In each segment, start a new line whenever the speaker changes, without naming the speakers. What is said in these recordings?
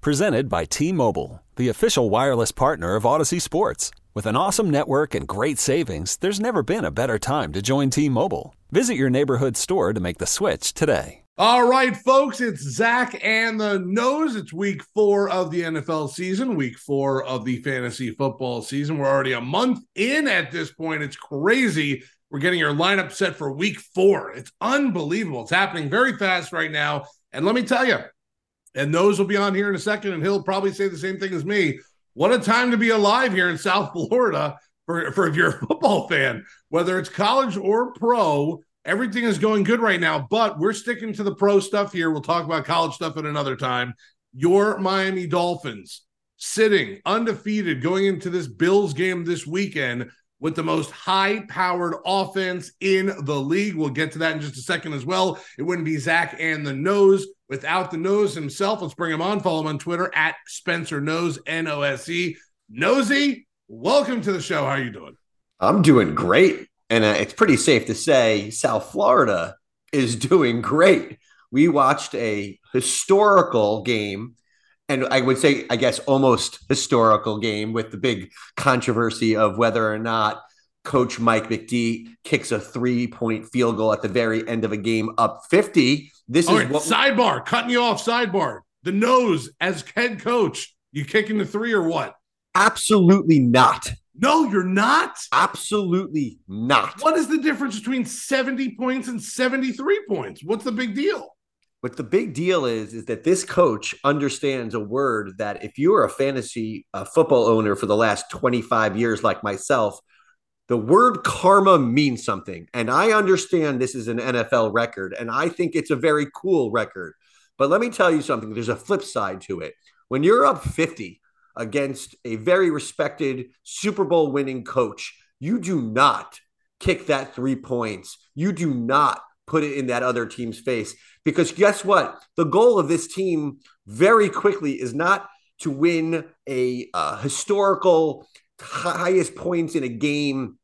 Presented by T Mobile, the official wireless partner of Odyssey Sports. With an awesome network and great savings, there's never been a better time to join T Mobile. Visit your neighborhood store to make the switch today.
All right, folks, it's Zach and the Nose. It's week four of the NFL season, week four of the fantasy football season. We're already a month in at this point. It's crazy. We're getting our lineup set for week four. It's unbelievable. It's happening very fast right now. And let me tell you, and those will be on here in a second, and he'll probably say the same thing as me. What a time to be alive here in South Florida for, for if you're a football fan, whether it's college or pro everything is going good right now, but we're sticking to the pro stuff here. We'll talk about college stuff at another time. Your Miami Dolphins sitting undefeated going into this Bills game this weekend with the most high powered offense in the league. We'll get to that in just a second as well. It wouldn't be Zach and the nose without the nose himself. Let's bring him on. Follow him on Twitter at Spencer Nose, N O S E. Nosy, welcome to the show. How are you doing?
I'm doing great and uh, it's pretty safe to say South Florida is doing great. We watched a historical game, and I would say, I guess, almost historical game with the big controversy of whether or not Coach Mike McD kicks a three point field goal at the very end of a game up 50. This All is right,
what sidebar, cutting you off, sidebar. The nose as head coach, you kicking the three or what?
Absolutely not.
No, you're not.
Absolutely not.
What is the difference between 70 points and 73 points? What's the big deal?
What the big deal is is that this coach understands a word that if you are a fantasy uh, football owner for the last 25 years like myself, the word karma means something. And I understand this is an NFL record and I think it's a very cool record. But let me tell you something, there's a flip side to it. When you're up 50, against a very respected Super Bowl winning coach. You do not kick that three points. You do not put it in that other team's face because guess what? The goal of this team very quickly is not to win a uh, historical highest points in a game,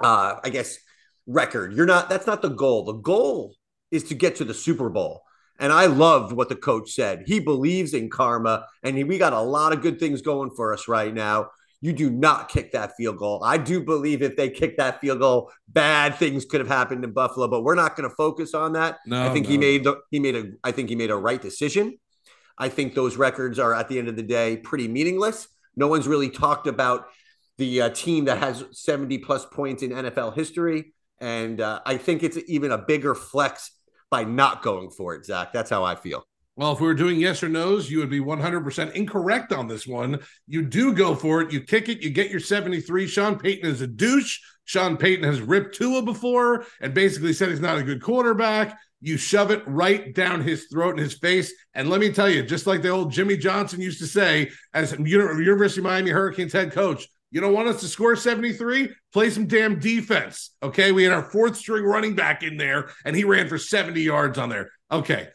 uh, I guess, record. You're not, that's not the goal. The goal is to get to the Super Bowl. And I loved what the coach said. He believes in karma, and he, we got a lot of good things going for us right now. You do not kick that field goal. I do believe if they kick that field goal, bad things could have happened in Buffalo, but we're not going to focus on that. No, I think no. he made the, he made a I think he made a right decision. I think those records are at the end of the day pretty meaningless. No one's really talked about the uh, team that has 70 plus points in NFL history. And uh, I think it's even a bigger flex by not going for it, Zach. That's how I feel.
Well, if we were doing yes or no's, you would be 100% incorrect on this one. You do go for it. You kick it. You get your 73. Sean Payton is a douche. Sean Payton has ripped Tua before and basically said he's not a good quarterback. You shove it right down his throat and his face. And let me tell you, just like the old Jimmy Johnson used to say, as University of Miami Hurricanes head coach, you don't want us to score 73? Play some damn defense. Okay. We had our fourth string running back in there and he ran for 70 yards on there. Okay.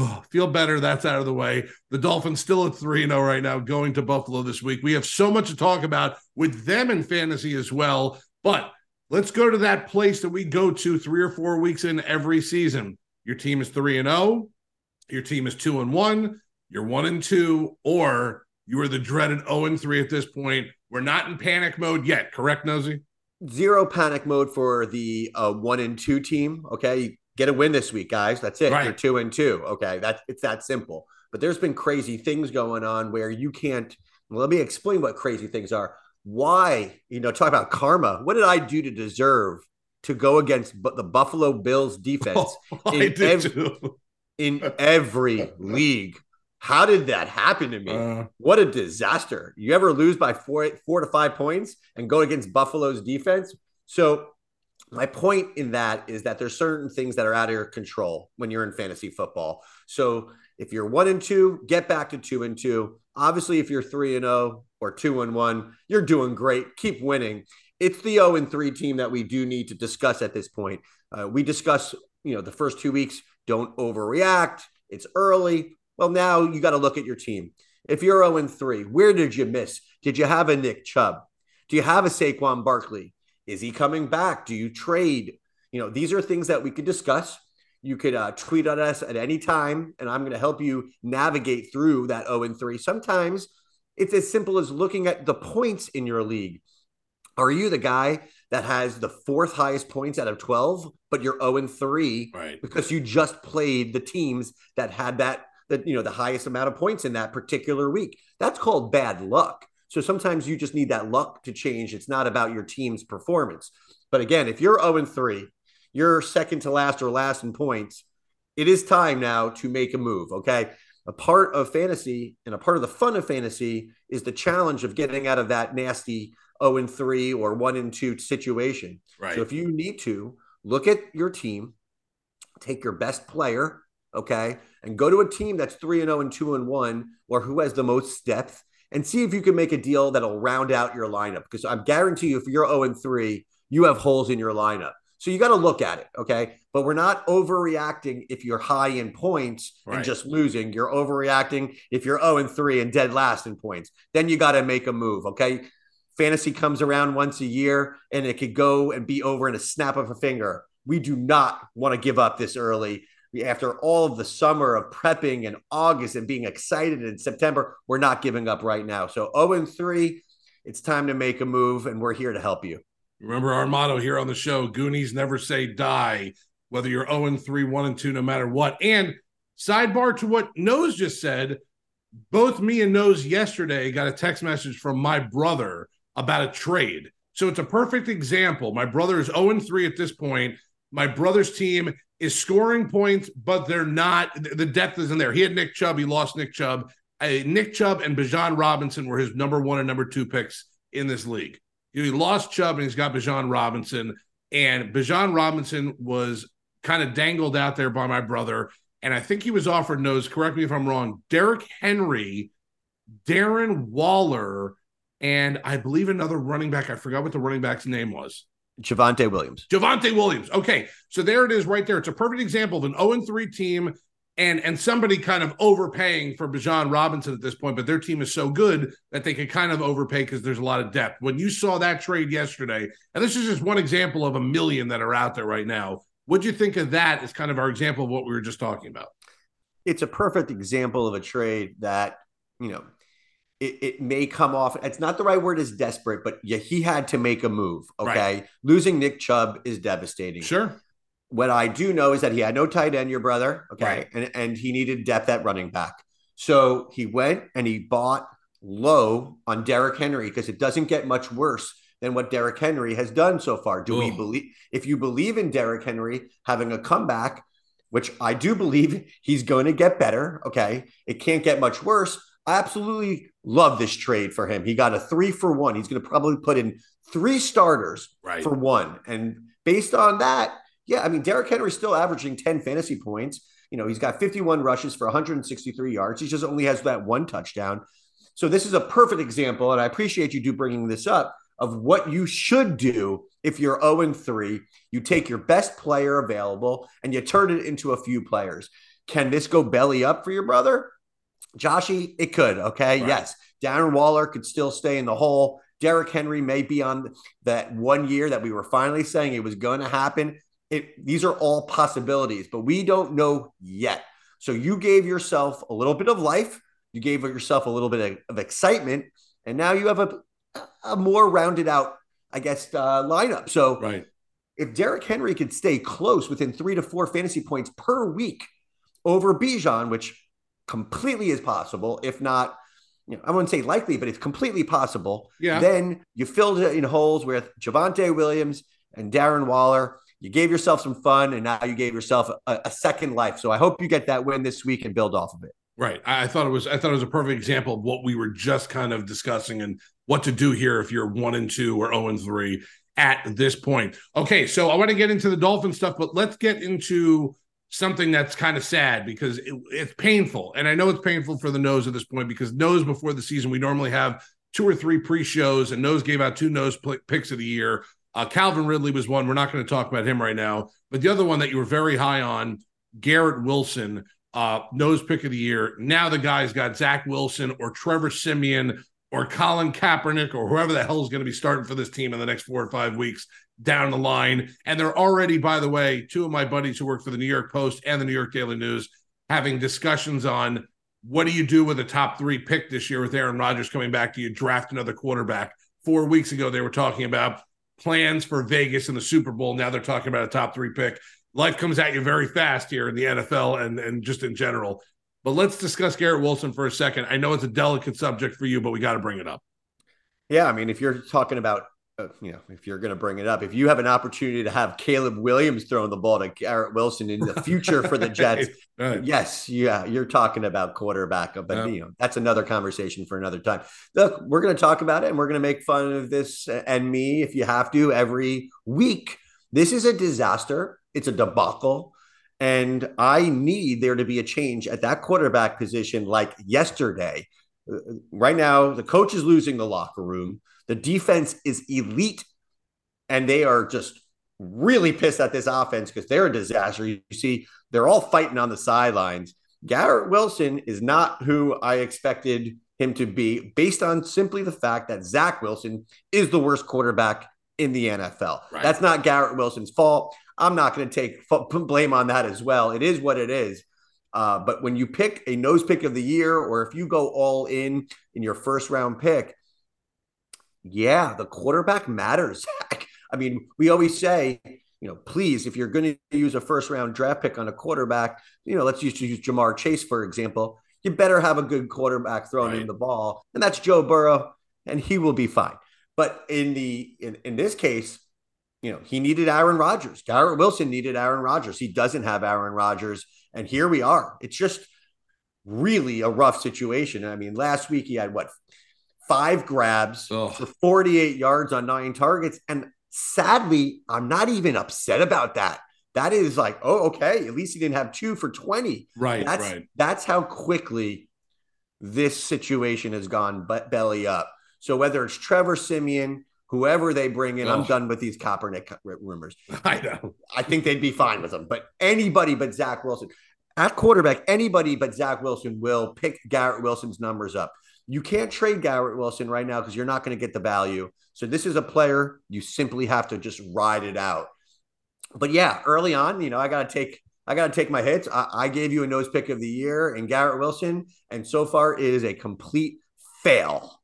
Oh, feel better. That's out of the way. The Dolphins still at 3 0 right now, going to Buffalo this week. We have so much to talk about with them in fantasy as well. But let's go to that place that we go to three or four weeks in every season. Your team is 3 and 0, your team is 2 and 1, you're 1 and 2, or you are the dreaded 0 and 3 at this point we're not in panic mode yet, correct, Nosy?
Zero panic mode for the uh, one and two team. Okay, get a win this week, guys. That's it. Right. You're two and two. Okay, that's it's that simple. But there's been crazy things going on where you can't. Let me explain what crazy things are. Why, you know, talk about karma. What did I do to deserve to go against the Buffalo Bills defense
oh, in, ev-
in every league? How did that happen to me? Uh, what a disaster. You ever lose by four, four to five points and go against Buffalo's defense? So, my point in that is that there's certain things that are out of your control when you're in fantasy football. So, If you're one and two, get back to two and two. Obviously, if you're three and zero or two and one, you're doing great. Keep winning. It's the zero and three team that we do need to discuss at this point. Uh, we discuss, you know, the first two weeks. Don't overreact. It's early. Well, now you got to look at your team. If you're 0 and 3, where did you miss? Did you have a Nick Chubb? Do you have a Saquon Barkley? Is he coming back? Do you trade? You know, these are things that we could discuss. You could uh, tweet at us at any time, and I'm going to help you navigate through that 0 and 3. Sometimes it's as simple as looking at the points in your league. Are you the guy that has the fourth highest points out of 12, but you're 0 and 3
right.
because you just played the teams that had that that you know the highest amount of points in that particular week. That's called bad luck. So sometimes you just need that luck to change. It's not about your team's performance. But again, if you're 0 and 3, you're second to last or last in points, it is time now to make a move. Okay. A part of fantasy and a part of the fun of fantasy is the challenge of getting out of that nasty 0 and 3 or 1 and 2 situation.
Right.
So if you need to look at your team, take your best player, okay, and go to a team that's 3 and 0 and 2 and 1 or who has the most depth and see if you can make a deal that'll round out your lineup because I guarantee you if you're 0 and 3, you have holes in your lineup. So you got to look at it, okay? But we're not overreacting if you're high in points
Right.
and just losing. You're overreacting if you're 0 and 3 and dead last in points. Then you got to make a move, okay? Fantasy comes around once a year and it could go and be over in a snap of a finger. We do not want to give up this early. After all of the summer of prepping and August and being excited in September, we're not giving up right now. So 0 and 3, it's time to make a move, and we're here to help you.
Remember our motto here on the show Goonies never say die, whether you're 0 and 3, 1 and 2, no matter what. And sidebar to what Nose just said, both me and Nose yesterday got a text message from my brother about a trade. So it's a perfect example. My brother is 0 and 3 at this point. My brother's team is scoring points, but they're not, the depth isn't there. He had Nick Chubb, he lost Nick Chubb. Uh, Nick Chubb and Bijan Robinson were his number one and number two picks in this league. He lost Chubb and he's got Bijan Robinson. And Bijan Robinson was kind of dangled out there by my brother. And I think he was offered nose, correct me if I'm wrong, Derrick Henry, Darren Waller, and I believe another running back. I forgot what the running back's name was.
Javonte Williams.
Javonte Williams. Okay, so there it is right there. It's a perfect example of an 0 3 team and and somebody kind of overpaying for Bijan Robinson at this point, but their team is so good that they could kind of overpay because there's a lot of depth. When you saw that trade yesterday, and this is just one example of a million that are out there right now, what'd you think of that as kind of our example of what we were just talking about?
It's a perfect example of a trade that, you know, it, it may come off. It's not the right word is desperate, but yeah, he had to make a move. Okay.
Right.
Losing Nick Chubb is devastating.
Sure.
What I do know is that he had no tight end, your brother. Okay.
Right.
And, and he needed depth at running back. So he went and he bought low on Derrick Henry because it doesn't get much worse than what Derrick Henry has done so far. Do we believe if you believe in Derrick Henry having a comeback, which I do believe he's going to get better, okay? It can't get much worse. I absolutely love this trade for him. He got a 3 for 1. He's going to probably put in 3 starters
Right.
for one. And based on that, yeah, I mean, Derrick Henry's still averaging 10 fantasy points. You know, he's got 51 rushes for 163 yards. He just only has that one touchdown. So this is a perfect example, and I appreciate you do bringing this up of what you should do if you're 0 and 3. You take your best player available and you turn it into a few players. Can this go belly up for your brother? Joshy, it could. Okay.
Right.
Yes. Darren Waller could still stay in the hole. Derrick Henry may be on that one year that we were finally saying it was going to happen. It, these are all possibilities, but we don't know yet. So you gave yourself a little bit of life. You gave yourself a little bit of, of excitement, and now you have a, a more rounded out, I guess, uh, lineup. So
Right.
if Derrick Henry could stay close within three to four fantasy points per week over Bijan, which completely as possible, if not, you know, I wouldn't say likely, but it's completely possible.
Yeah.
Then you filled it in holes with Javonte Williams and Darren Waller. You gave yourself some fun, and now you gave yourself a, a second life. So I hope you get that win this week and build off of it.
Right. I thought it was I thought it was a perfect example of what we were just kind of discussing and what to do here if you're one and two or 0 and three at this point. Okay, so I want to get into the Dolphin stuff, but let's get into something that's kind of sad because it, it's painful. And I know it's painful for the nose at this point because nose before the season, we normally have two or three pre shows, and nose gave out two nose picks of the year. Uh, Calvin Ridley was one. We're not going to talk about him right now. But the other one that you were very high on, Garrett Wilson, uh, nose pick of the year. Now the guy's got Zach Wilson or Trevor Siemian or Colin Kaepernick or whoever the hell is going to be starting for this team in the next four or five weeks down the line. And they're already, by the way, two of my buddies who work for the New York Post and the New York Daily News having discussions on what do you do with a top three pick this year with Aaron Rodgers coming back? Do you draft another quarterback? Four weeks ago, they were talking about plans for Vegas in the Super Bowl. Now they're talking about a top three pick. Life comes at you very fast here in the NFL and, and just in general. But let's discuss Garrett Wilson for a second. I know it's a delicate subject for you, but we got to bring it up.
Yeah, I mean, if you're talking about uh, you know, if you're going to bring it up, if you have an opportunity to have Caleb Williams throwing the ball to Garrett Wilson in the future for the Jets, right, right. yes, yeah, you're talking about quarterback, but yeah. you know that's another conversation for another time. Look, we're going to talk about it, and we're going to make fun of this and me if you have to every week. This is a disaster. It's a debacle. And I need there to be a change at that quarterback position like yesterday. Uh, right now, the coach is losing the locker room. The defense is elite, and they are just really pissed at this offense because they're a disaster. You see, they're all fighting on the sidelines. Garrett Wilson is not who I expected him to be based on simply the fact that Zach Wilson is the worst quarterback in the NFL. Right. That's not Garrett Wilson's fault. I'm not going to take blame on that as well. It is what it is. Uh, but when you pick a nose pick of the year, or if you go all in in your first round pick, yeah, the quarterback matters. I mean, we always say, you know, please, if you're going to use a first round draft pick on a quarterback, you know, let's use, use Ja'Marr Chase, for example. You better have a good quarterback throwing right. in the ball, and that's Joe Burrow, and he will be fine. But in the in, in this case, you know, he needed Aaron Rodgers. Garrett Wilson needed Aaron Rodgers. He doesn't have Aaron Rodgers, and here we are. It's just really a rough situation. I mean, last week he had what five grabs for 48 yards on nine targets. And sadly, I'm not even upset about that. That is like, oh, okay. At least he didn't have two for 20.
Right.
That's
right.
that's how quickly this situation has gone but belly up. So whether it's Trevor Siemian, whoever they bring in, oh. I'm done with these Kaepernick rumors.
I know.
I think they'd be fine with them. But anybody but Zach Wilson. At quarterback, anybody but Zach Wilson will pick Garrett Wilson's numbers up. You can't trade Garrett Wilson right now because you're not going to get the value. So this is a player you simply have to just ride it out. But yeah, early on, you know, I got to take I got to take my hits. I, I, gave you a nose pick of the year and Garrett Wilson, and so far it is a complete fail.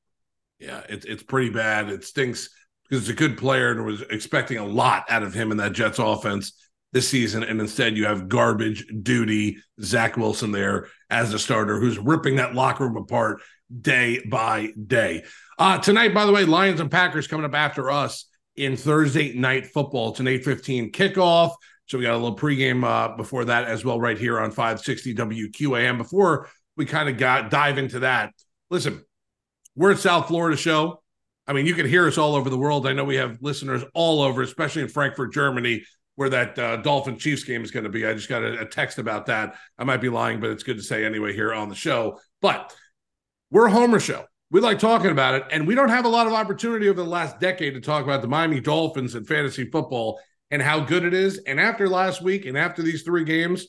Yeah, it's it's pretty bad. It stinks because it's a good player and was expecting a lot out of him in that Jets offense this season, and instead you have garbage duty Zach Wilson there as a starter who's ripping that locker room apart day by day. Uh, tonight, by the way, Lions and Packers coming up after us in Thursday night football. It's an 8:15 kickoff. So we got a little pregame uh, before that as well, right here on 560 WQAM. Before we kind of got dive into that, listen, we're at South Florida show. I mean, you can hear us all over the world. I know we have listeners all over, especially in Frankfurt, Germany, where that uh, Dolphin Chiefs game is going to be. I just got a, a text about that. I might be lying, but it's good to say anyway here on the show. But we're a Homer show. We like talking about it, and we don't have a lot of opportunity over the last decade to talk about the Miami Dolphins and fantasy football and how good it is. And after last week and after these three games,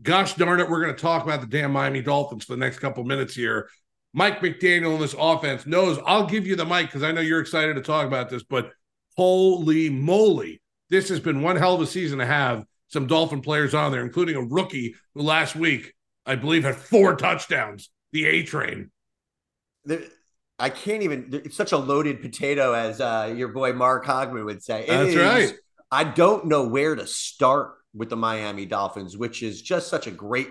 gosh darn it, we're going to talk about the damn Miami Dolphins for the next couple minutes here. Mike McDaniel in this offense knows I'll give you the mic because I know you're excited to talk about this, but holy moly, this has been one hell of a season to have some Dolphin players on there, including a rookie who last week, I believe, had four touchdowns, the A train
I can't even. It's such a loaded potato, as uh, your boy Mark Hogman would say. It
That's is, right.
I don't know where to start with the Miami Dolphins, which is just such a great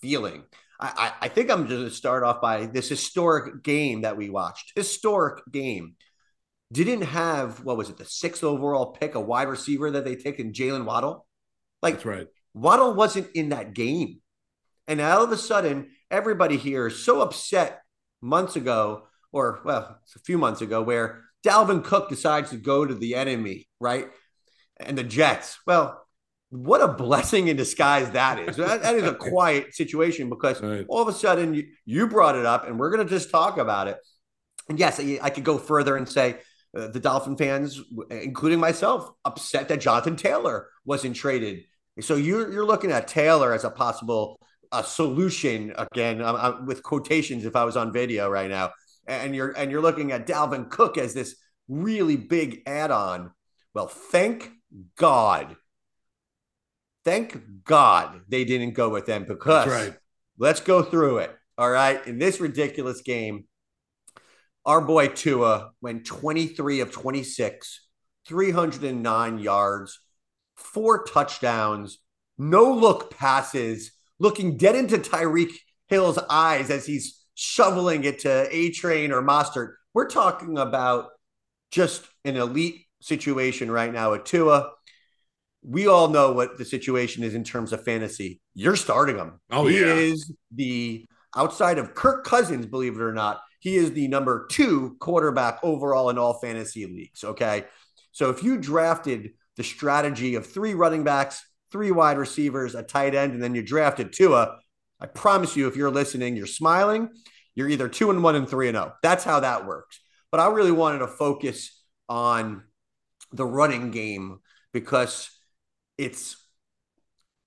feeling. I, I, think I'm going to start off by this historic game that we watched. Historic game. Didn't have what was it the sixth overall pick, a wide receiver that they took in Jaylen Waddle. Like
That's right.
Waddle wasn't in that game, and all of a sudden, everybody here is so upset months ago, or well, it's a few months ago, where Dalvin Cook decides to go to the enemy, right? And the Jets. Well, what a blessing in disguise that is. that, that is a quiet situation because right. all of a sudden you, you brought it up and we're going to just talk about it. And yes, I, I could go further and say uh, the Dolphin fans, including myself, upset that Jonathan Taylor wasn't traded. So you're, you're looking at Taylor as a possible a solution again I'm, I'm, with quotations if I was on video right now and you're and you're looking at Dalvin Cook as this really big add-on well thank god thank god they didn't go with them because right. let's go through it all right in this ridiculous game our boy Tua went 23 of 26 309 yards four touchdowns no look passes looking dead into Tyreek Hill's eyes as he's shoveling it to A Train or Mostert. We're talking about just an elite situation right now at Tua. We all know what the situation is in terms of fantasy. You're starting him.
Oh,
he
yeah.
is the outside of Kirk Cousins, believe it or not, he is the number two quarterback overall in all fantasy leagues. Okay. So if you drafted the strategy of three running backs, three wide receivers, a tight end, and then you drafted Tua. I promise you, if you're listening, you're smiling. You're either two and one and three and. Oh. That's how that works. But I really wanted to focus on the running game because it's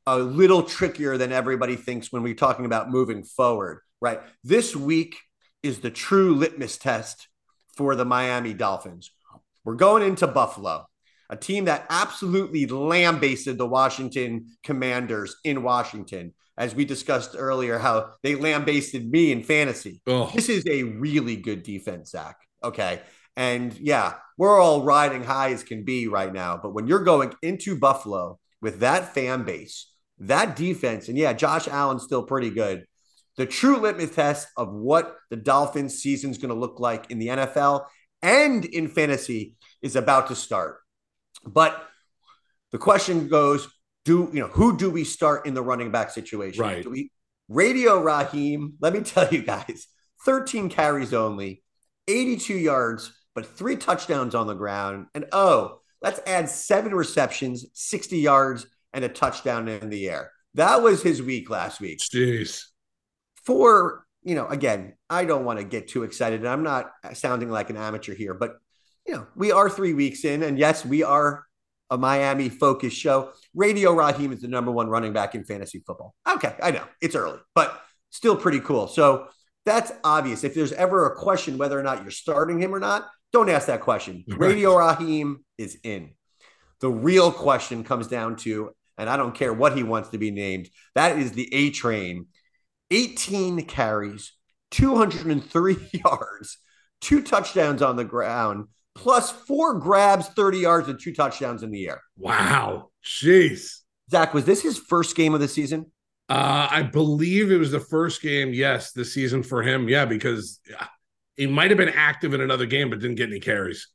a little trickier than everybody thinks when we're talking about moving forward, right? This week is the true litmus test for the Miami Dolphins. We're going into Buffalo a team that absolutely lambasted the Washington Commanders in Washington. As we discussed earlier, how they lambasted me in fantasy. This is a really good defense, Zach. Okay. And yeah, we're all riding high as can be right now. But when you're going into Buffalo with that fan base, that defense, and yeah, Josh Allen's still pretty good. The true litmus test of what the Dolphins season is going to look like in the NFL and in fantasy is about to start. But the question goes, do you know who do we start in the running back situation?
Right.
Do we radio Raheem? Let me tell you guys, 13 carries only, 82 yards, but three touchdowns on the ground. And oh, let's add seven receptions, 60 yards, and a touchdown in the air. That was his week last week.
Jeez.
For, you know, again, I don't want to get too excited. And I'm not sounding like an amateur here, but you know, we are three weeks in, and yes, we are a Miami focused show. Radio Raheem is the number one running back in fantasy football. Okay, I know it's early, but still pretty cool. So that's obvious. If there's ever a question whether or not you're starting him or not, don't ask that question. Radio Raheem is in. The real question comes down to, and I don't care what he wants to be named, that is the A train. 18 carries, 203 yards, two touchdowns on the ground, plus four grabs, 30 yards, and two touchdowns in the air.
Wow. Jeez.
Zach, was this his first game of the season?
Uh, I believe it was the first game, yes, the season for him. Yeah, because he might have been active in another game, but didn't get any carries.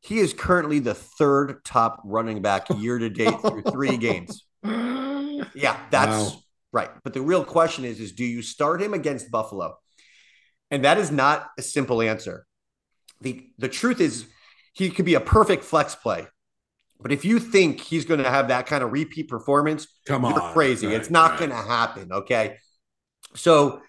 He is currently the third top running back year to date through three games. Yeah, that's wow. right. But the real question is, is do you start him against Buffalo? And that is not a simple answer. The the truth is he could be a perfect flex play. But if you think he's going to have that kind of repeat performance,
come on,
you're crazy. Right, it's not right. going to happen. Okay. So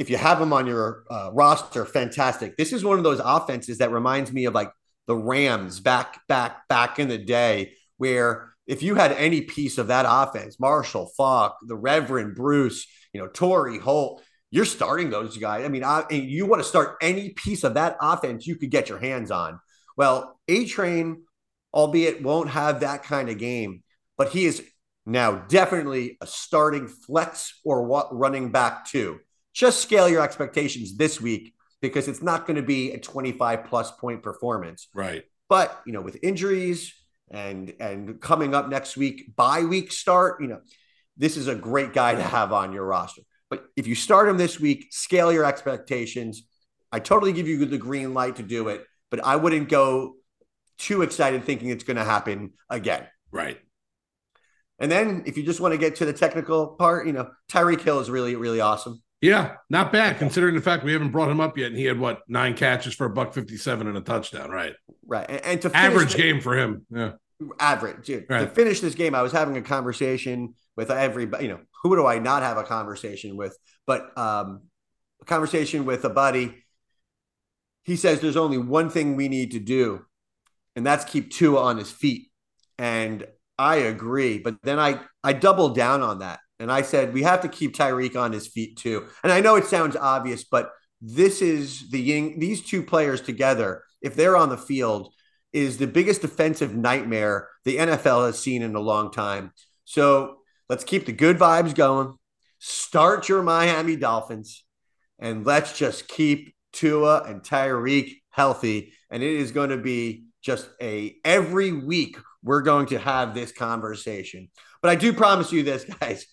if you have him on your uh, roster, fantastic. This is one of those offenses that reminds me of like the Rams back, back, back in the day, where if you had any piece of that offense, Marshall Faulk, the Reverend Bruce, you know, Torry Holt, you're starting those guys. I mean, I, you want to start any piece of that offense you could get your hands on. Well, Achane, albeit won't have that kind of game, but he is now definitely a starting flex or what running back too. Just scale your expectations this week because it's not going to be a 25 plus point performance.
Right.
But, you know, with injuries and and coming up next week, bye week start, you know, this is a great guy to have on your roster. But if you start him this week, scale your expectations. I totally give you the green light to do it but I wouldn't go too excited thinking it's going to happen again.
Right.
And then if you just want to get to the technical part, you know, Tyreek Hill is really, really awesome.
Yeah, not bad considering the fact we haven't brought him up yet, and he had what nine catches for a buck fifty-seven and a touchdown, right?
Right, and, and to
average the, game for him, yeah,
average. Dude, right. To finish this game, I was having a conversation with everybody. You know, who do I not have a conversation with? But um, a conversation with a buddy. He says there's only one thing we need to do, and that's keep Tua on his feet. And I agree, but then I I doubled down on that, and I said we have to keep Tyreek on his feet too. And I know it sounds obvious, but this is the Ying, these two players together. If they're on the field, is the biggest defensive nightmare the NFL has seen in a long time. So let's keep the good vibes going. Start your Miami Dolphins, and let's just keep Tua and Tyreek healthy. And it is going to be just a every week we're going to have this conversation. But I do promise you this, guys.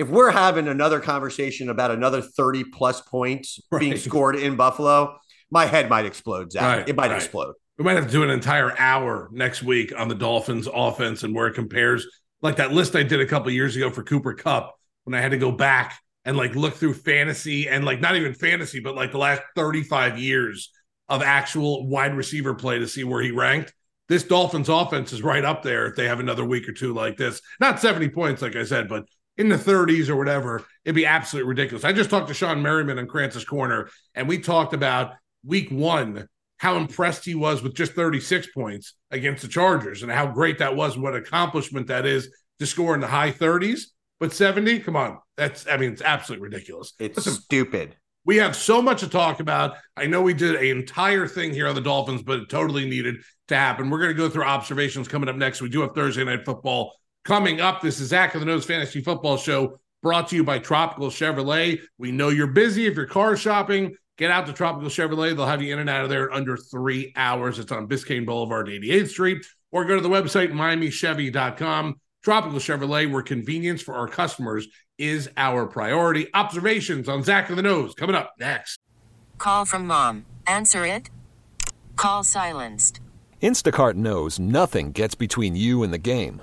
If we're having another conversation about another 30 plus points right. being scored in Buffalo, my head might explode, Zach. Right, it might right. explode.
We might have to do an entire hour next week on the Dolphins offense and where it compares. Like that list I did a couple years ago for Cooper Kupp when I had to go back and like look through fantasy and like not even fantasy, but like the last 35 years of actual wide receiver play to see where he ranked. This Dolphins offense is right up there if they have another week or two like this. Not 70 points, like I said, but in the 30s or whatever, it'd be absolutely ridiculous. I just talked to Shawne Merriman in Krantz's Corner, and we talked about week one how impressed he was with just 36 points against the Chargers and how great that was, what accomplishment that is to score in the high 30s. But 70, come on. That's, I mean, it's absolutely ridiculous.
It's Listen, stupid.
We have so much to talk about. I know we did an entire thing here on the Dolphins, but it totally needed to happen. We're going to go through observations coming up next. We do have Thursday night football coming up. This is Zach of the Nose Fantasy Football Show brought to you by Tropical Chevrolet. We know you're busy if you're car shopping. Get out to Tropical Chevrolet. They'll have you in and out of there in under three hours. It's on Biscayne Boulevard, 88th Street, or go to the website, MiamiChevy.com. Tropical Chevrolet, where convenience for our customers is our priority. Observations on Zach of the Nose coming up next.
Call from mom. Answer it. Call silenced.
Instacart knows nothing gets between you and the game.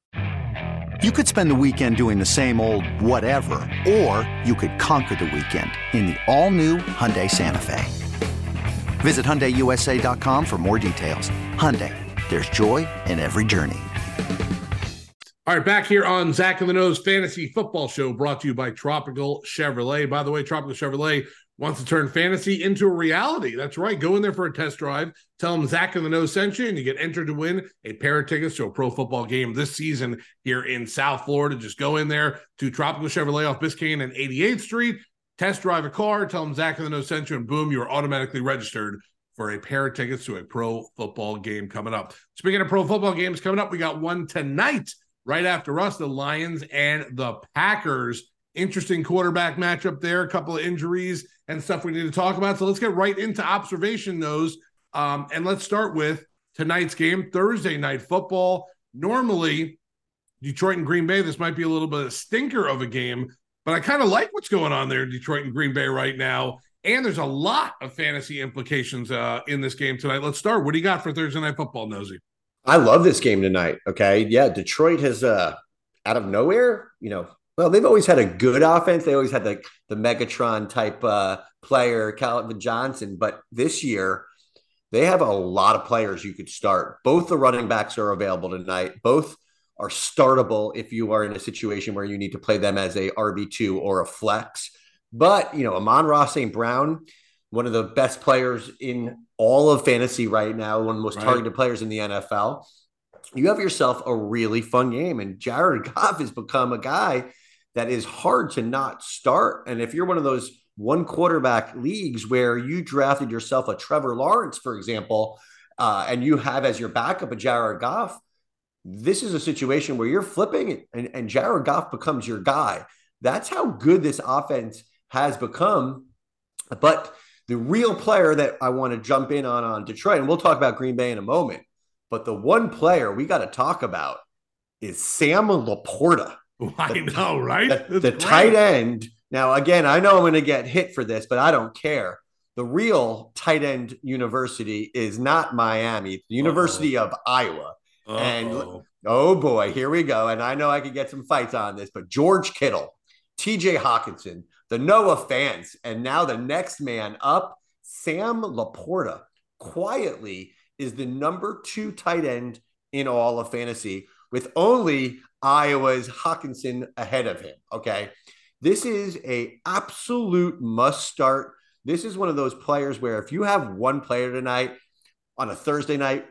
You could spend the weekend doing the same old whatever, or you could conquer the weekend in the all-new Hyundai Santa Fe. Visit HyundaiUSA.com for more details. Hyundai, there's joy in every journey.
All right, back here on Zach of the Nose Fantasy Football Show, brought to you by Tropical Chevrolet. By the way, Tropical Chevrolet wants to turn fantasy into a reality. That's right. Go in there for a test drive. Tell them Zach of the No sent you, and you get entered to win a pair of tickets to a pro football game this season here in South Florida. Just go in there to Tropical Chevrolet off Biscayne and 88th Street test drive a car, tell them Zach of the No Central, and boom, you are automatically registered for a pair of tickets to a pro football game coming up. Speaking of pro football games coming up, we got one tonight right after us, the Lions and the Packers. Interesting quarterback matchup there, a couple of injuries and stuff we need to talk about. So let's get right into observation those. Um, and let's start with tonight's game, Thursday night football. Normally, Detroit and Green Bay, this might be a little bit of a stinker of a game but I kind of like what's going on there in Detroit and Green Bay right now. And there's a lot of fantasy implications uh, in this game tonight. Let's start. What do you got for Thursday Night Football, Nosy?
I love this game tonight. Okay. Yeah. Detroit has, uh, out of nowhere, you know, well, they've always had a good offense. They always had the, the Megatron type uh, player, Calvin Johnson. But this year, they have a lot of players you could start. Both the running backs are available tonight. Both are startable if you are in a situation where you need to play them as a RB2 or a flex. But, you know, Amon-Ra St. Brown, one of the best players in all of fantasy right now, one of the most right. targeted players in the NFL. You have yourself a really fun game. And Jared Goff has become a guy that is hard to not start. And if you're one of those one quarterback leagues where you drafted yourself a Trevor Lawrence, for example, uh, and you have as your backup a Jared Goff, this is a situation where you're flipping and, and Jared Goff becomes your guy. That's how good this offense has become. But the real player that I want to jump in on on Detroit, and we'll talk about Green Bay in a moment, but the one player we got to talk about is Sam LaPorta.
I know, right?
The, the tight end. Now, again, I know I'm going to get hit for this, but I don't care. The real tight end university is not Miami, it's the University Uh-oh. of Iowa. Uh-oh. And oh boy, here we go. And I know I could get some fights on this, but George Kittle, TJ Hockenson, the Noah Fants, and now the next man up, Sam LaPorta, quietly is the number two tight end in all of fantasy with only Iowa's Hockenson ahead of him. Okay. This is a absolute must start. This is one of those players where if you have one player tonight on a Thursday night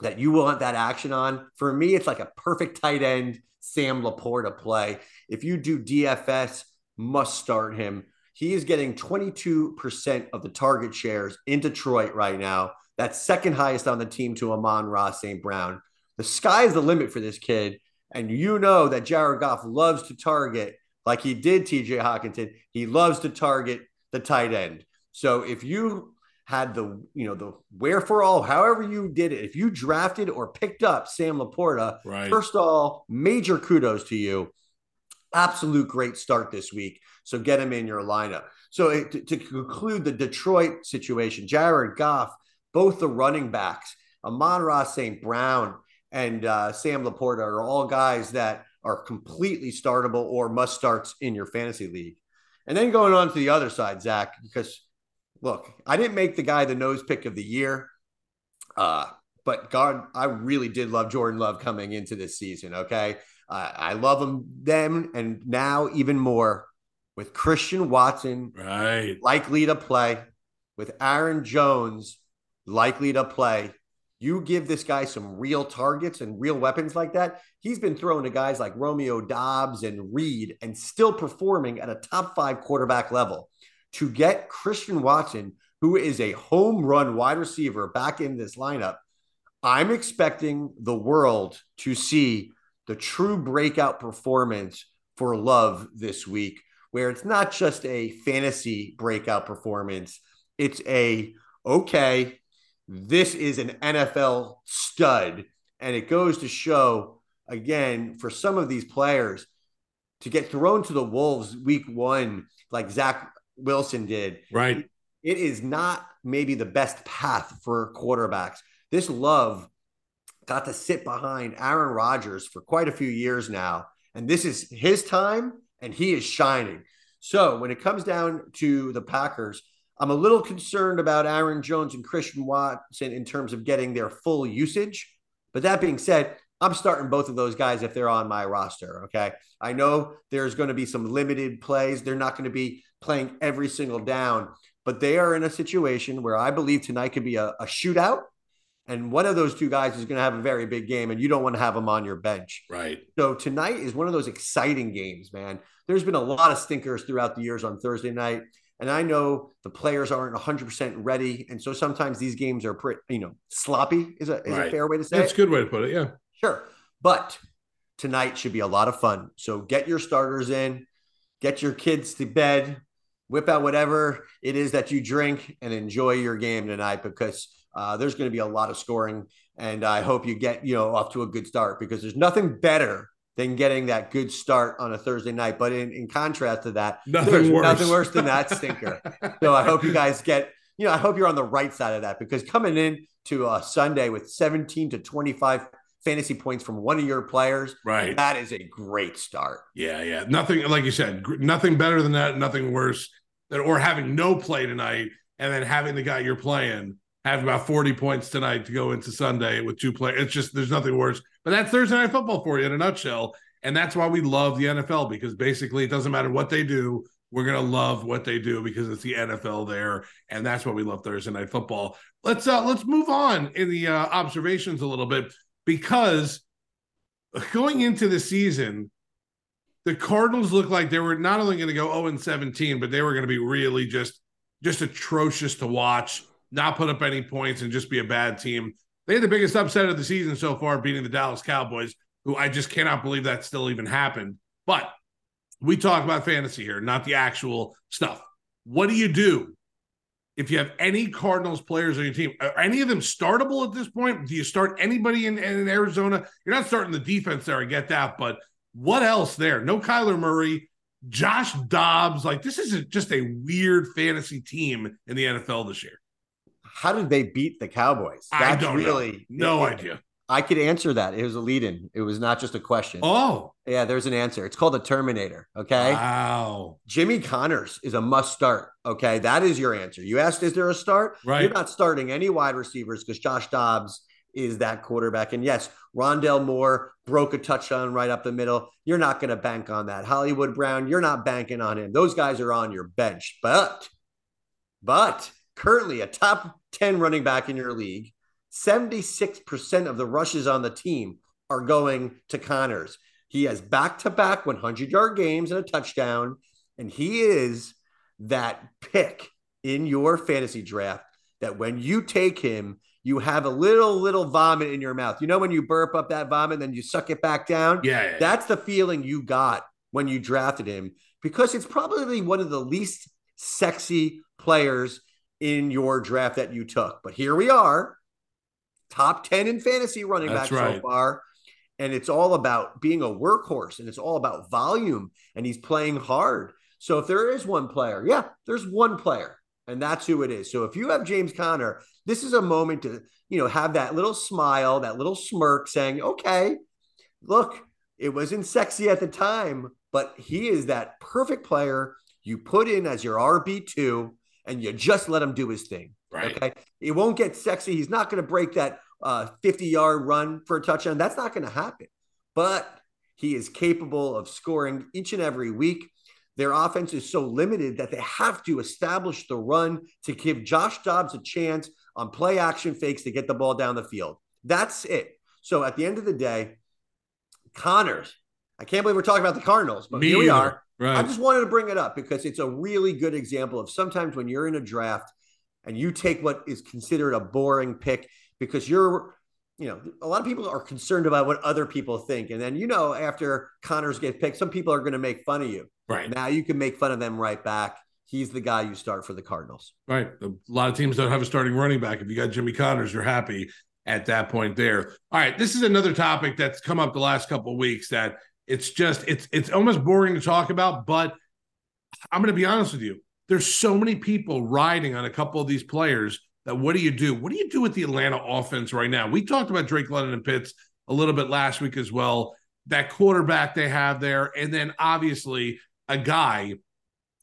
that you want that action on, for me, it's like a perfect tight end Sam LaPorta play. If you do DFS, must start him. He is getting 22% of the target shares in Detroit right now. That's second highest on the team to Amon-Ra St. Brown. The sky is the limit for this kid. And you know that Jared Goff loves to target, like he did TJ Hockenson. He loves to target the tight end. So if you had the, you know, the where for all, however you did it, if you drafted or picked up Sam LaPorta, right. first of all, major kudos to you. Absolute great start this week. So get him in your lineup. So to, to conclude the Detroit situation, Jared Goff, both the running backs, Amon-Ra St. Brown, and uh, Sam LaPorta are all guys that are completely startable or must starts in your fantasy league. And then going on to the other side, Zach, because look, I didn't make the guy the nose pick of the year. Uh, but God, I really did love Jordan Love coming into this season. Okay. Uh, I love him then and now even more with Christian Watson
right
likely to play, with Aaron Jones likely to play, you give this guy some real targets and real weapons like that. He's been throwing to guys like Romeo Doubs and Reed and still performing at a top five quarterback level. To get Christian Watson, who is a home run wide receiver, back in this lineup, I'm expecting the world to see the true breakout performance for Love this week, where it's not just a fantasy breakout performance, it's a okay, this is an NFL stud. And it goes to show, again, for some of these players to get thrown to the Wolves week one, like Zach Wilson did.
Right.
It is not maybe the best path for quarterbacks. This love got to sit behind Aaron Rodgers for quite a few years now. And this is his time, and he is shining. So when it comes down to the Packers, I'm a little concerned about Aaron Jones and Christian Watson in terms of getting their full usage. But that being said, I'm starting both of those guys if they're on my roster. Okay. I know there's going to be some limited plays. They're not going to be playing every single down, but they are in a situation where I believe tonight could be a, a shootout. And one of those two guys is going to have a very big game, and you don't want to have them on your bench.
Right.
So tonight is one of those exciting games, man. There's been a lot of stinkers throughout the years on Thursday night. And I know the players aren't 100% ready. And so sometimes these games are pretty, you know, sloppy is a, is right. a fair way to say
That's it. a good way to put it. Yeah.
Sure. But tonight should be a lot of fun. So get your starters in, get your kids to bed, whip out whatever it is that you drink and enjoy your game tonight because uh, there's going to be a lot of scoring. And I hope you get, you know, off to a good start because there's nothing better than getting that good start on a Thursday night. But in, in contrast to that,
nothing worse.
nothing worse than that stinker. so I hope you guys get, you know, I hope you're on the right side of that because coming in to a Sunday with 17 to 25 fantasy points from one of your players,
right?
That is a great start.
Yeah, yeah. Nothing like you said, nothing better than that. Nothing worse than or having no play tonight and then having the guy you're playing have about 40 points tonight to go into Sunday with two players. It's just there's nothing worse. But that's Thursday night football for you in a nutshell. And that's why we love the NFL because basically it doesn't matter what they do. We're gonna love what they do because it's the NFL there, and that's why we love Thursday night football. Let's uh let's move on in the uh, observations a little bit because going into the season, the Cardinals looked like they were not only going to go 0 and 17, but they were going to be really just just atrocious to watch, not put up any points, and just be a bad team. They had the biggest upset of the season so far, beating the Dallas Cowboys, who I just cannot believe that still even happened. But we talk about fantasy here, not the actual stuff. What do you do if you have any Cardinals players on your team? Are any of them startable at this point? Do you start anybody in, in Arizona? You're not starting the defense there, I get that, but what else there? No Kyler Murray, Josh Dobbs. Like, this is just a weird fantasy team in the NFL this year.
How did they beat the Cowboys?
I don't really know. No
it,
idea.
I could answer that. It was a lead in. It was not just a question.
Oh.
Yeah, there's an answer. It's called the Terminator. Okay.
Wow.
Jimmy Connors is a must start. Okay. That is your answer. You asked, is there a start?
Right.
You're not starting any wide receivers because Josh Dobbs is that quarterback. And yes, Rondale Moore broke a touchdown right up the middle. You're not going to bank on that. Hollywood Brown, you're not banking on him. Those guys are on your bench. But, but currently a top 10 running back in your league 76% of the rushes on the team are going to Connors. He has back to back 100 yard games and a touchdown, and he is that pick in your fantasy draft that when you take him, you have a little, little vomit in your mouth. You know, when you burp up that vomit, and then you suck it back down?
Yeah. yeah
That's the feeling you got when you drafted him because it's probably one of the least sexy players in your draft that you took. But here we are top 10 in fantasy running back right. so far. And it's all about being a workhorse and it's all about volume. And he's playing hard. So if there is one player, yeah, there's one player, and that's who it is. So if you have James Conner, this is a moment to, you know, have that little smile, that little smirk saying, okay, look, it wasn't sexy at the time, but he is that perfect player you put in as your RB2 and you just let him do his thing.
Right.
Okay. It won't get sexy. He's not going to break that uh, 50 yard run for a touchdown. That's not going to happen. But he is capable of scoring each and every week. Their offense is so limited that they have to establish the run to give Josh Dobbs a chance on play action fakes to get the ball down the field. That's it. So at the end of the day, Connors, I can't believe we're talking about the Cardinals, but Me here we are. Right. I just wanted to bring it up because it's a really good example of sometimes when you're in a draft and you take what is considered a boring pick because you're you know a lot of people are concerned about what other people think. And then you know after connors get picked some people are going to make fun of you.
Right.
Now you can make fun of them right back. He's the guy you start for the cardinals.
Right. A lot of teams don't have a starting running back. If you got jimmy connors you're happy at that point there. All right. This is another topic that's come up the last couple of weeks that it's just it's it's almost boring to talk about but i'm going to be honest with you there's so many people riding on a couple of these players that what do you do? What do you do with the Atlanta offense right now? We talked about Drake London and Pitts a little bit last week as well. That quarterback they have there, and then obviously a guy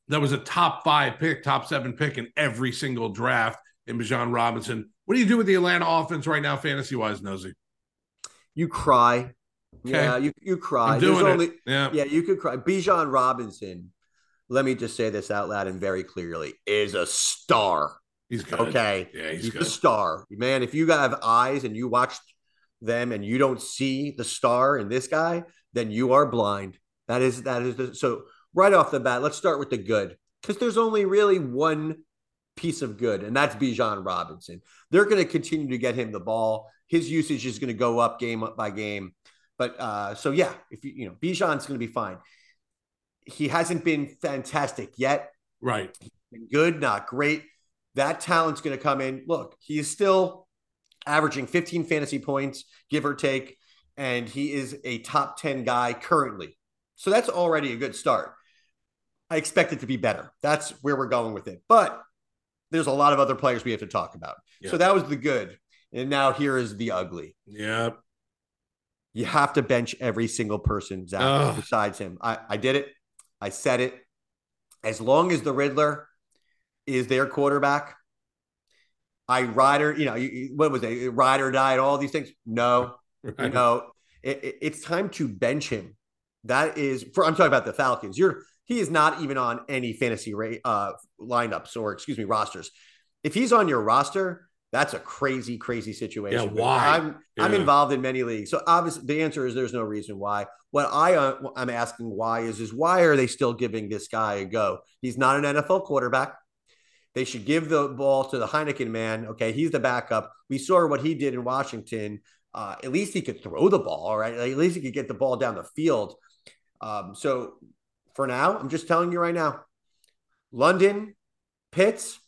that was a top five pick, top seven pick in every single draft in Bijan Robinson. What do you do with the Atlanta offense right now, fantasy wise, Nosy?
You cry. Okay. Yeah, you you cry.
There's only. Yeah.
yeah, you could cry. Bijan Robinson let me just say this out loud and very clearly, is a star.
He's good.
Okay.
Yeah, he's, he's
a star. Man, if you have eyes and you watch them and you don't see the star in this guy, then you are blind. That is that is the, so right off the bat, let's start with the good. Because there's only really one piece of good, and that's Bijan Robinson. They're going to continue to get him the ball. His usage is going to go up game up by game. But uh, so yeah, if you you know Bijan's going to be fine he hasn't been fantastic yet.
Right.
good, not great. That talent's going to come in. Look, he is still averaging 15 fantasy points, give or take, and he is a top 10 guy currently. So that's already a good start. I expect it to be better. That's where we're going with it. But there's a lot of other players we have to talk about. Yep. So that was the good. And now here is the ugly.
Yep.
You have to bench every single person, Zach, Ugh. besides him. I, I did it. I said it. As long as the Riddler is their quarterback, I rider, you know, what was it? Rider died, all these things. No, right. you know, it, it, it's time to bench him. That is for I'm talking about the Falcons. You're he is not even on any fantasy uh, lineups or excuse me rosters. If he's on your roster, That's a crazy, crazy situation.
Yeah, why?
I'm I'm involved in many leagues, so obviously the answer is there's no reason why. What I uh, I'm asking why is is why are they still giving this guy a go? He's not an NFL quarterback. They should give the ball to the Heineken man. Okay, he's the backup. We saw what he did in Washington. Uh, at least he could throw the ball, right? Like, at least he could get the ball down the field. Um, so for now, I'm just telling you right now, London, Pitts,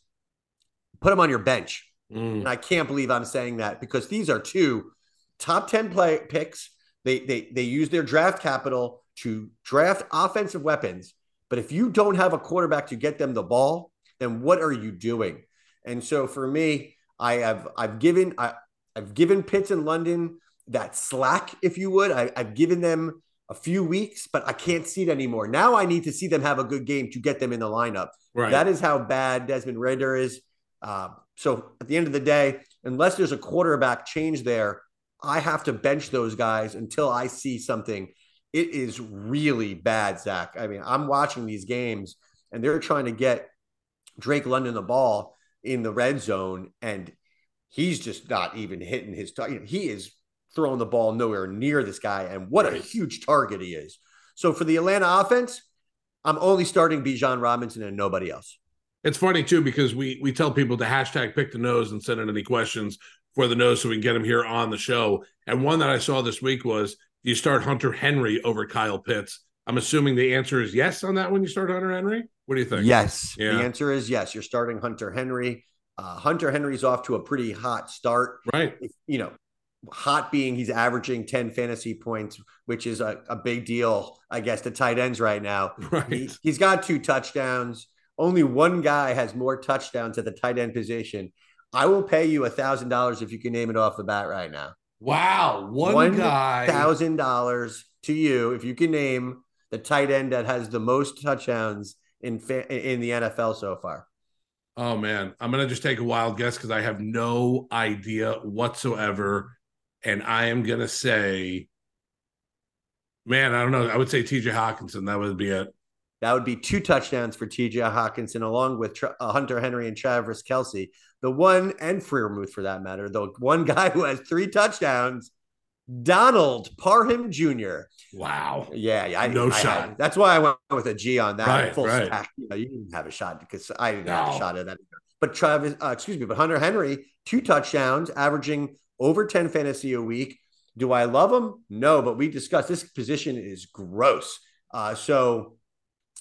put him on your bench.
Mm.
And I can't believe I'm saying that because these are two top 10 play picks. They they they use their draft capital to draft offensive weapons. But if you don't have a quarterback to get them the ball, then what are you doing? And so for me, I have I've given I, I've given Pitts in London that slack, if you would. I, I've given them a few weeks, but I can't see it anymore. Now I need to see them have a good game to get them in the lineup.
Right.
That is how bad Desmond Ridder is. Uh, so at the end of the day, unless there's a quarterback change there, I have to bench those guys until I see something. It is really bad, Zach. I mean, I'm watching these games and they're trying to get Drake London the ball in the red zone, and he's just not even hitting his target. He is throwing the ball nowhere near this guy, and what a huge target he is. So for the Atlanta offense, I'm only starting Bijan Robinson and nobody else.
It's funny too because we we tell people to hashtag pick the nose and send in any questions for the nose so we can get them here on the show. And one that I saw this week was do you start Hunter Henry over Kyle Pitts? I'm assuming the answer is yes on that one. You start Hunter Henry. What do you think?
Yes.
Yeah.
The answer is yes. You're starting Hunter Henry. Uh, Hunter Henry's off to a pretty hot start.
Right.
You know, hot being he's averaging 10 fantasy points, which is a, a big deal, I guess, to tight ends right now.
Right.
He, he's got two touchdowns. Only one guy has more touchdowns at the tight end position. I will pay you a thousand dollars if you can name it off the bat right now.
Wow. One,
One
guy.
Thousand dollars to you if you can name the tight end that has the most touchdowns in fa- in the NFL so far.
Oh man, I'm gonna just take a wild guess because I have no idea whatsoever, and I am gonna say, man, I don't know. I would say T.J. Hockenson. That would be it.
That would be two touchdowns for T.J. Hockenson, along with Tra- uh, Hunter Henry and Travis Kelce. The one and Freiermuth, for that matter, the one guy who has three touchdowns, Donald Parham Jr.
Wow.
Yeah, yeah, I,
No
I
shot.
had- that's why I went with a G on that.
Right,
full
right.
stack. You, know, you didn't have a shot because I didn't have a shot at that. Either. But Travis, uh, excuse me, but Hunter Henry, two touchdowns, averaging over 10 fantasy a week. Do I love him? No, but we discussed this position is gross. Uh, so,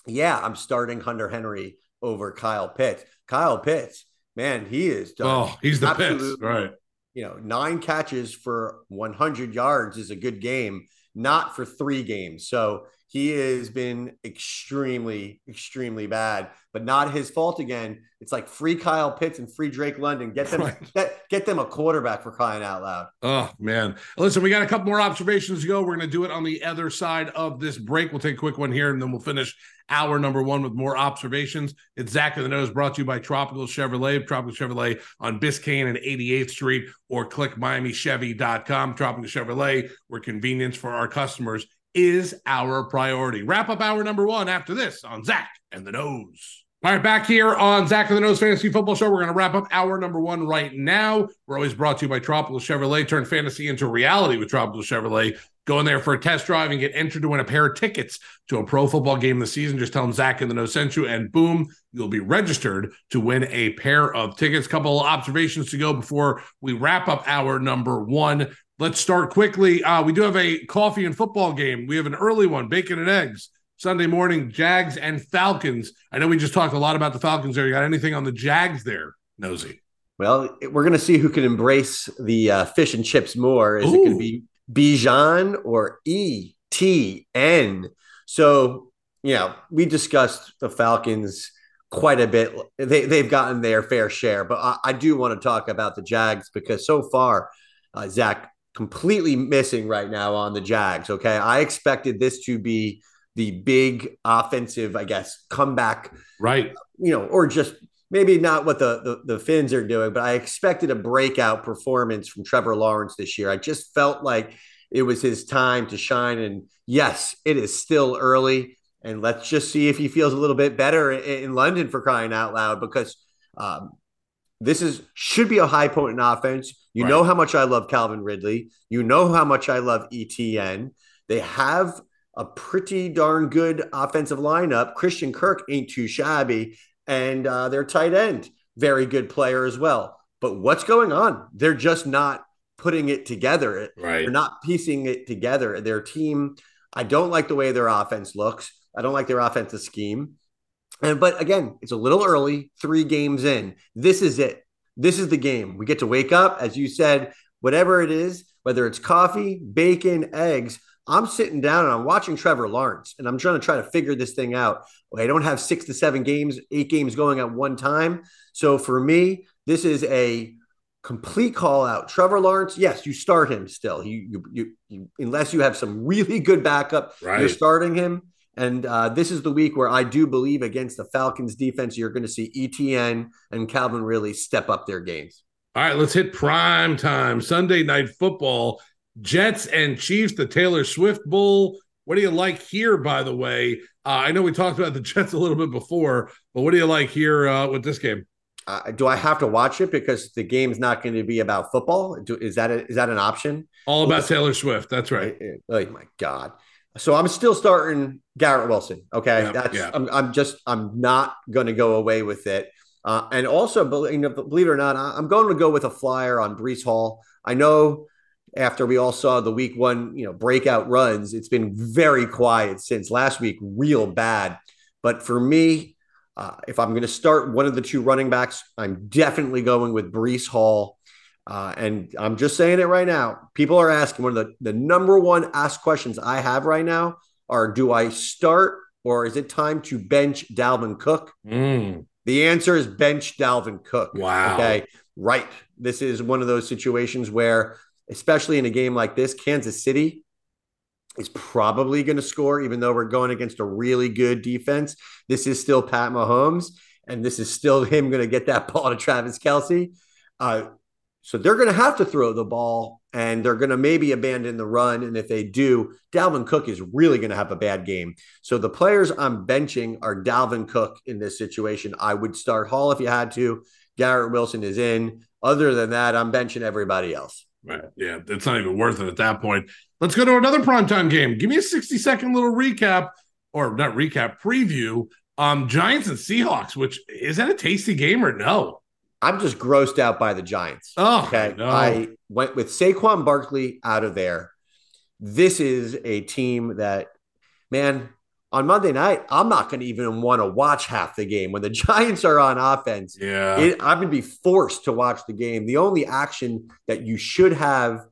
yeah, I'm starting Hunter Henry over Kyle Pitts. Kyle Pitts, man, he is done.
Oh, he's the Pitts, right?
You know, nine catches for 100 yards is a good game, not for three games. So he has been extremely, extremely bad, but not his fault again. It's like free Kyle Pitts and free Drake London. Get them,
Right.
get, get them a quarterback for crying out loud.
Oh man. Listen, we got a couple more observations to go. We're gonna do it on the other side of this break. We'll take a quick one here, and then we'll finish hour number one with more observations. It's Zach of the Nose brought to you by Tropical Chevrolet, Tropical Chevrolet on Biscayne and 88th Street, or click MiamiChevy.com. Tropical Chevrolet, where convenience for our customers is our priority. Wrap up hour number one after this on Zach and the Nose. All right, back here on Zach and the Nose Fantasy Football Show. We're going to wrap up hour number one right now. We're always brought to you by Tropical Chevrolet. Turn fantasy into reality with Tropical Chevrolet. Go in there for a test drive and get entered to win a pair of tickets to a pro football game this season. Just tell them Zach and the Nose sent you, and boom, you'll be registered to win a pair of tickets. Couple of observations to go before we wrap up hour number one. Let's start quickly. Uh, we do have a coffee and football game. We have an early one, bacon and eggs. Sunday morning, Jags and Falcons. I know we just talked a lot about the Falcons there. You got anything on the Jags there, Nosy?
Well, we're going to see who can embrace the uh, fish and chips more. Is it going to be Bijan or ETN? So, you know, we discussed the Falcons quite a bit. They, they've gotten their fair share, but I, I do want to talk about the Jags because so far, uh, Zach, completely missing right now on the Jags. Okay. I expected this to be the big offensive, I guess, comeback
Right.
you know, or just maybe not what the, the the Finns are doing, but I expected a breakout performance from Trevor Lawrence this year. I just felt like it was his time to shine. And yes, it is still early. And let's just see if he feels a little bit better in, in London for crying out loud, because um, This is should be a high point in offense. You
Right.
know how much I love Calvin Ridley. You know how much I love ETN. They have a pretty darn good offensive lineup. Christian Kirk ain't too shabby, and uh, their tight end, very good player as well. But what's going on? They're just not putting it together.
Right.
They're not piecing it together. Their team, I don't like the way their offense looks. I don't like their offensive scheme. And but again, it's a little early, three games in. This is it. This is the game. We get to wake up, as you said, whatever it is, whether it's coffee, bacon, eggs. I'm sitting down and I'm watching Trevor Lawrence and I'm trying to try to figure this thing out. I don't have six to seven games, eight games going at one time. So for me, this is a complete call out. Trevor Lawrence, yes, you start him still. You, you, you, you unless you have some really good backup,
Right.
you're starting him. And uh, this is the week where I do believe against the Falcons defense, you're going to see ETN and Calvin really step up their games.
All right, let's hit prime time. Sunday night football. Jets and Chiefs, the Taylor Swift Bowl. What do you like here, by the way? Uh, I know we talked about the Jets a little bit before, but what do you like here uh, with this game?
Uh, do I have to watch it because the game's not going to be about football? Do, is that a, is that an option?
All about
Listen.
Taylor Swift. That's right.
Oh my god! So I'm still starting Garrett Wilson. Okay, that's. I'm, I'm just I'm not going to go away with it. Uh, and also, believe, you know, believe it or not, I'm going to go with a flyer on Breece Hall. I know after we all saw the week one, you know, breakout runs, it's been very quiet since last week, real bad. But for me, uh, if I'm going to start one of the two running backs, I'm definitely going with Breece Hall. Uh, and I'm just saying it right now. People are asking one of the, the number one asked questions I have right now are do I start or is it time to bench Dalvin Cook?
Mm,
The answer is bench Dalvin Cook.
Wow.
Okay. Right. This is one of those situations where, especially in a game like this, Kansas City is probably going to score, even though we're going against a really good defense. This is still Pat Mahomes, and this is still him going to get that ball to Travis Kelce. Uh, so they're going to have to throw the ball and they're going to maybe abandon the run. And if they do, Dalvin Cook is really going to have a bad game. So the players I'm benching are Dalvin Cook in this situation. I would start Hall if you had to. Garrett Wilson is in. Other than that, I'm benching everybody else.
Right. Yeah, it's not even worth it at that point. Let's go to another primetime game. Give me a 60 second little recap, or not recap, preview. Um, Giants and Seahawks, which is that a tasty game or no?
I'm just grossed out by the Giants.
Oh,
Okay.
no.
I went with Saquon Barkley out of there. This is a team that, man, on Monday night, I'm not going to even want to watch half the game. When the Giants are on offense,
yeah.
it, I'm going to be forced to watch the game. The only action that you should have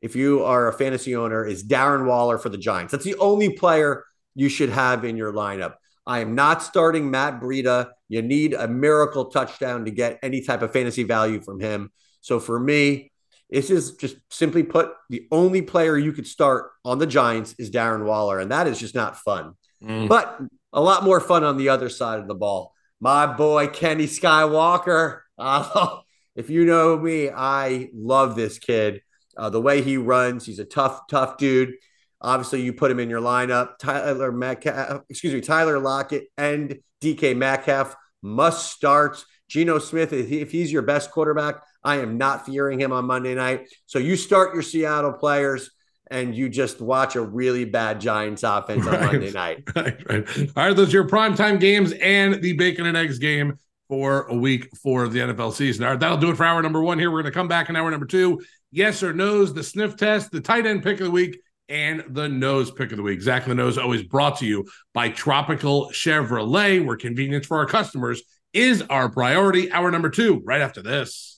if you are a fantasy owner is Darren Waller for the Giants. That's the only player you should have in your lineup. I am not starting Matt Breida. You need a miracle touchdown to get any type of fantasy value from him. So for me, this is just simply put, the only player you could start on the Giants is Darren Waller, and that is just not fun.
Mm.
But a lot more fun on the other side of the ball. My boy Kenny Skywalker. Uh, if you know me, I love this kid. Uh, the way he runs, he's a tough, tough dude. Obviously, you put him in your lineup. Tyler Metcalf, excuse me, Tyler Lockett and DK Metcalf must start. Geno Smith, if, he- if he's your best quarterback, I am not fearing him on Monday night. So you start your Seattle players and you just watch a really bad Giants offense on Monday night.
right, right. All right, those are your primetime games and the bacon and eggs game for a week for the NFL season. All right, that'll do it for hour number one here. We're going to come back in hour number two. Yes or no's, the sniff test, the tight end pick of the week, and the nose pick of the week. Zach the nose always brought to you by Tropical Chevrolet, where convenience for our customers is our priority. Hour number two, right after this.